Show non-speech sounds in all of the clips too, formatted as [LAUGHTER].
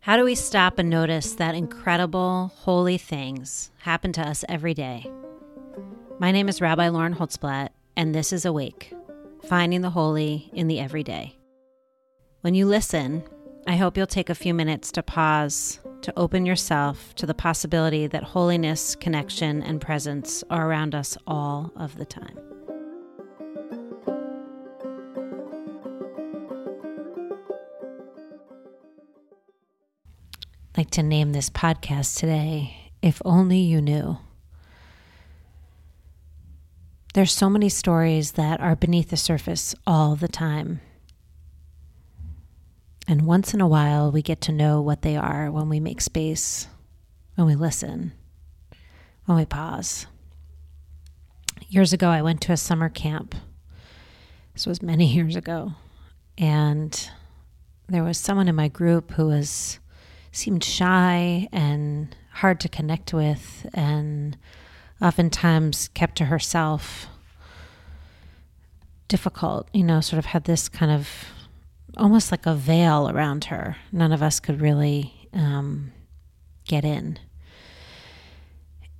How do we stop and notice that incredible, holy things happen to us every day? My name is Rabbi Lauren Holtzblatt, and this is Awake Finding the Holy in the Everyday. When you listen, I hope you'll take a few minutes to pause, to open yourself to the possibility that holiness, connection, and presence are around us all of the time. To name this podcast today, If Only You Knew. There's so many stories that are beneath the surface all the time. And once in a while, we get to know what they are when we make space, when we listen, when we pause. Years ago, I went to a summer camp. This was many [LAUGHS] years ago. And there was someone in my group who was seemed shy and hard to connect with and oftentimes kept to herself, difficult, you know, sort of had this kind of almost like a veil around her. None of us could really um, get in.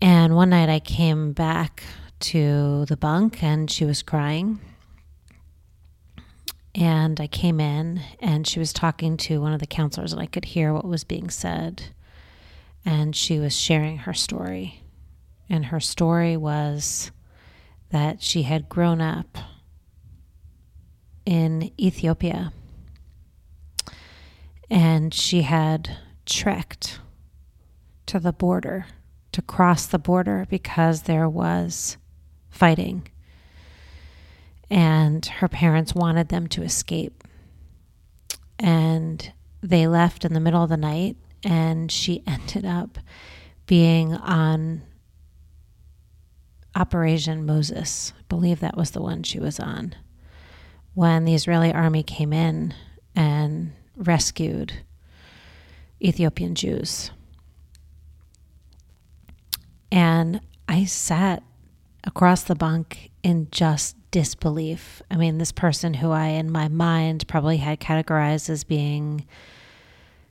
And one night I came back to the bunk and she was crying. And I came in and she was talking to one of the counselors, and I could hear what was being said. And she was sharing her story. And her story was that she had grown up in Ethiopia and she had trekked to the border to cross the border because there was fighting and her parents wanted them to escape and they left in the middle of the night and she [LAUGHS] ended up being on Operation Moses. I believe that was the one she was on. When the Israeli army came in and rescued Ethiopian Jews. And I sat across the bunk in just disbelief. I mean, this person who I, in my mind, probably had categorized as being,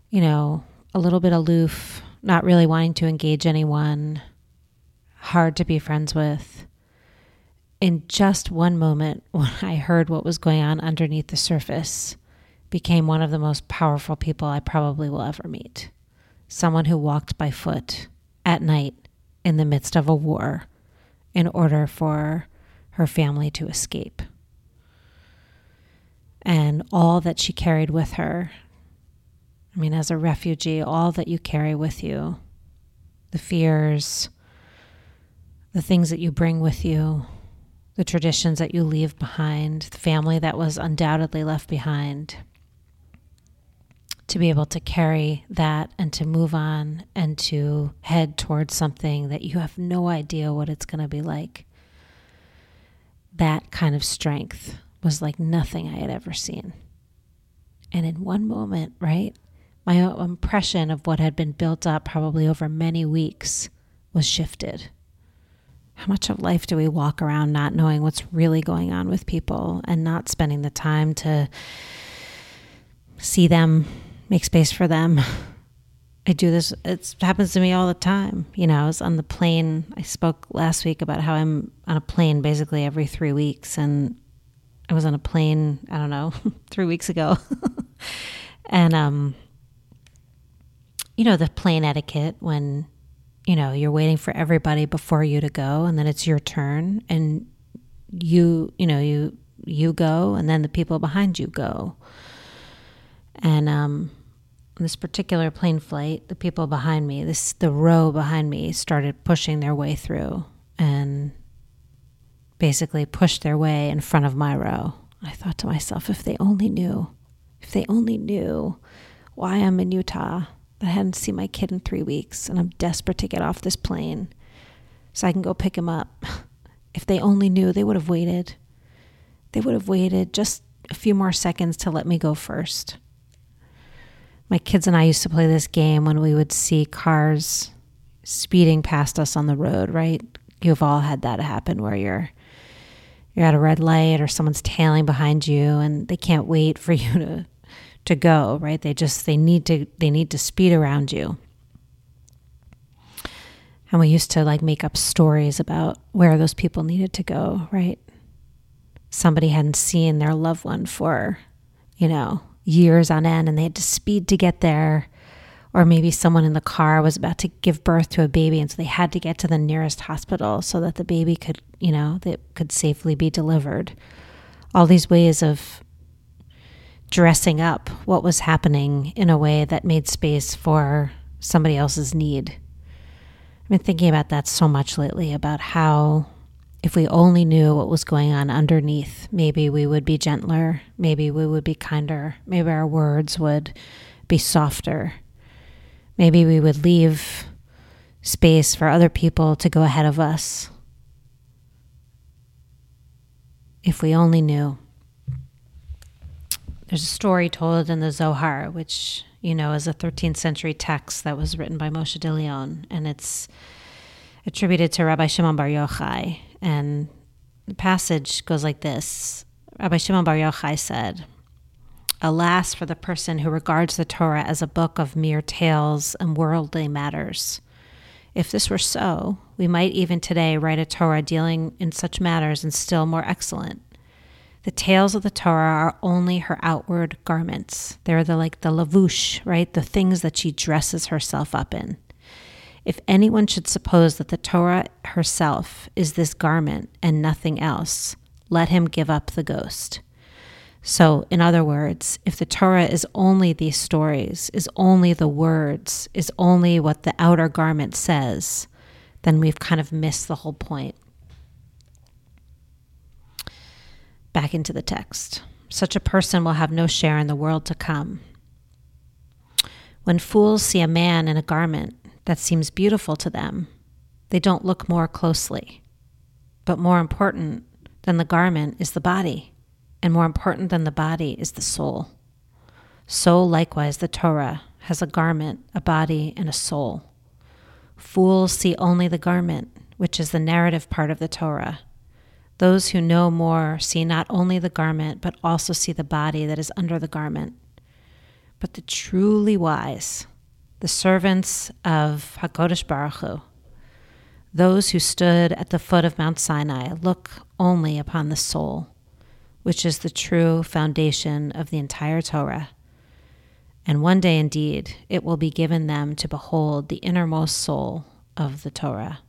you know, a little bit aloof, not really wanting to engage anyone, hard to be friends with. In just one moment, [LAUGHS] when I heard what was going on underneath the surface, became one of the most powerful people I probably will ever meet. Someone who walked by foot at night in the midst of a war in order for her family to escape. And all that she carried with her I mean, as a refugee, all that you carry with you the fears, the things that you bring with you, the traditions that you leave behind, the family that was undoubtedly left behind. To be able to carry that and to move on and to head towards something that you have no idea what it's going to be like. That kind of strength was like nothing I had ever seen. And in one moment, right, my impression of what had been built up probably over many weeks was shifted. How much of life do we walk around not knowing what's really going on with people and not spending the time to see them, make space for them? I do this, it happens to me all the time. You know, I was on the plane. I spoke last week about how I'm on a plane basically every three weeks. And I was on a plane, I don't know, [LAUGHS] three weeks ago. [LAUGHS] and, um, you know, the plane etiquette when, you know, you're waiting for everybody before you to go and then it's your turn and you, you know, you you go and then the people behind you go. And um this particular plane flight, the people behind me, this the row behind me started pushing their way through and basically pushed their way in front of my row. I thought to myself, if they only knew, if they only knew why I'm in Utah, I hadn't seen my kid in three weeks and I'm desperate to get off this plane so I can go pick him up. If they only knew, they would have waited. They would have waited just a few more seconds to let me go first. My kids and I used to play this game when we would see cars speeding past us on the road, right? You've all had that happen where you're you're at a red light or someone's tailing behind you and they can't wait for [LAUGHS] you to to go, right? They just they need to they need to speed around you. And we used to like make up stories about where those people needed to go, right? Somebody hadn't seen their loved one for, you know, years on end and they had to speed to get there. Or maybe someone in the car was about to give birth to a baby and so they had to get to the nearest hospital so that the baby could, you know, that could safely be delivered. All these ways of dressing up what was happening in a way that made space for somebody else's need. I've been thinking about that so much lately about how if we only knew what was going on underneath, maybe we would be gentler, maybe we would be kinder, maybe our words would be softer, maybe we would leave space for other people to go ahead of us. If we only knew. There's a story told in the Zohar, which you know, is a 13th century text that was written by Moshe de Leon, and it's attributed to Rabbi Shimon Bar Yochai. And the passage goes like this Rabbi Shimon Bar Yochai said, Alas for the person who regards the Torah as a book of mere tales and worldly matters. If this were so, we might even today write a Torah dealing in such matters and still more excellent. The tales of the Torah are only her outward garments. They're the like the lavush, right? The things that she dresses herself up in. If anyone should suppose that the Torah herself is this garment and nothing else, let him give up the ghost. So, in other words, if the Torah is only these stories, is only the words, is only what the outer garment says, then we've kind of missed the whole point. back into the text. Such a person will have no share in the world to come. When fools see a man in a garment that seems beautiful to them, they don't look more closely. But more important than the garment is the body, and more important than the body is the soul. So likewise, the Torah has a garment, a body, and a soul. Fools see only the garment, which is the narrative part of the Torah those who know more see not only the garment, but also see the body that is under the garment. But the truly wise, the servants of HaKadosh Baruch Hu, those who stood at the foot of Mount Sinai, look only upon the soul, which is the true foundation of the entire Torah. And one day indeed it will be given them to behold the innermost soul of the Torah.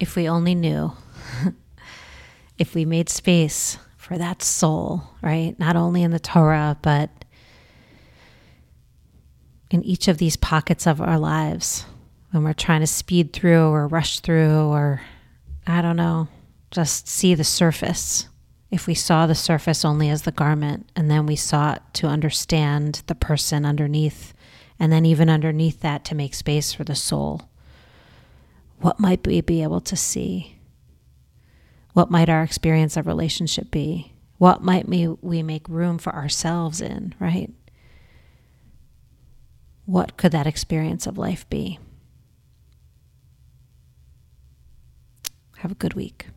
If we only knew, [LAUGHS] if we made space for that soul, right? Not only in the Torah, but in each of these pockets of our lives when we're trying to speed through or rush through or, I don't know, just see the surface. If we saw the surface only as the garment and then we sought to understand the person underneath, and then even underneath that to make space for the soul what might we be able to see? What might our experience of relationship be? What might we, we make room for ourselves in, right? What could that experience of life be? Have a good week.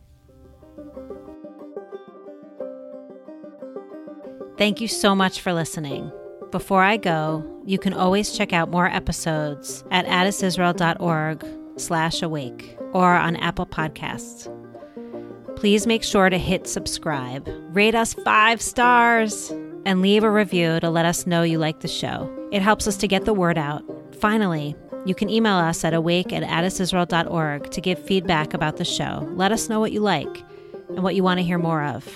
Thank you so much for listening. Before I go, you can always check out more episodes at adasisrael.org slash awake or on Apple Podcasts. Please make sure to hit subscribe, rate us five stars, and leave a review to let us know you like the show. It helps us to get the word out. Finally, you can email us at awake at adasisrael.org to give feedback about the show. Let us know what you like and what you want to hear more of.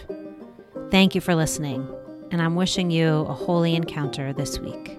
Thank you for listening, and I'm wishing you a holy encounter this week.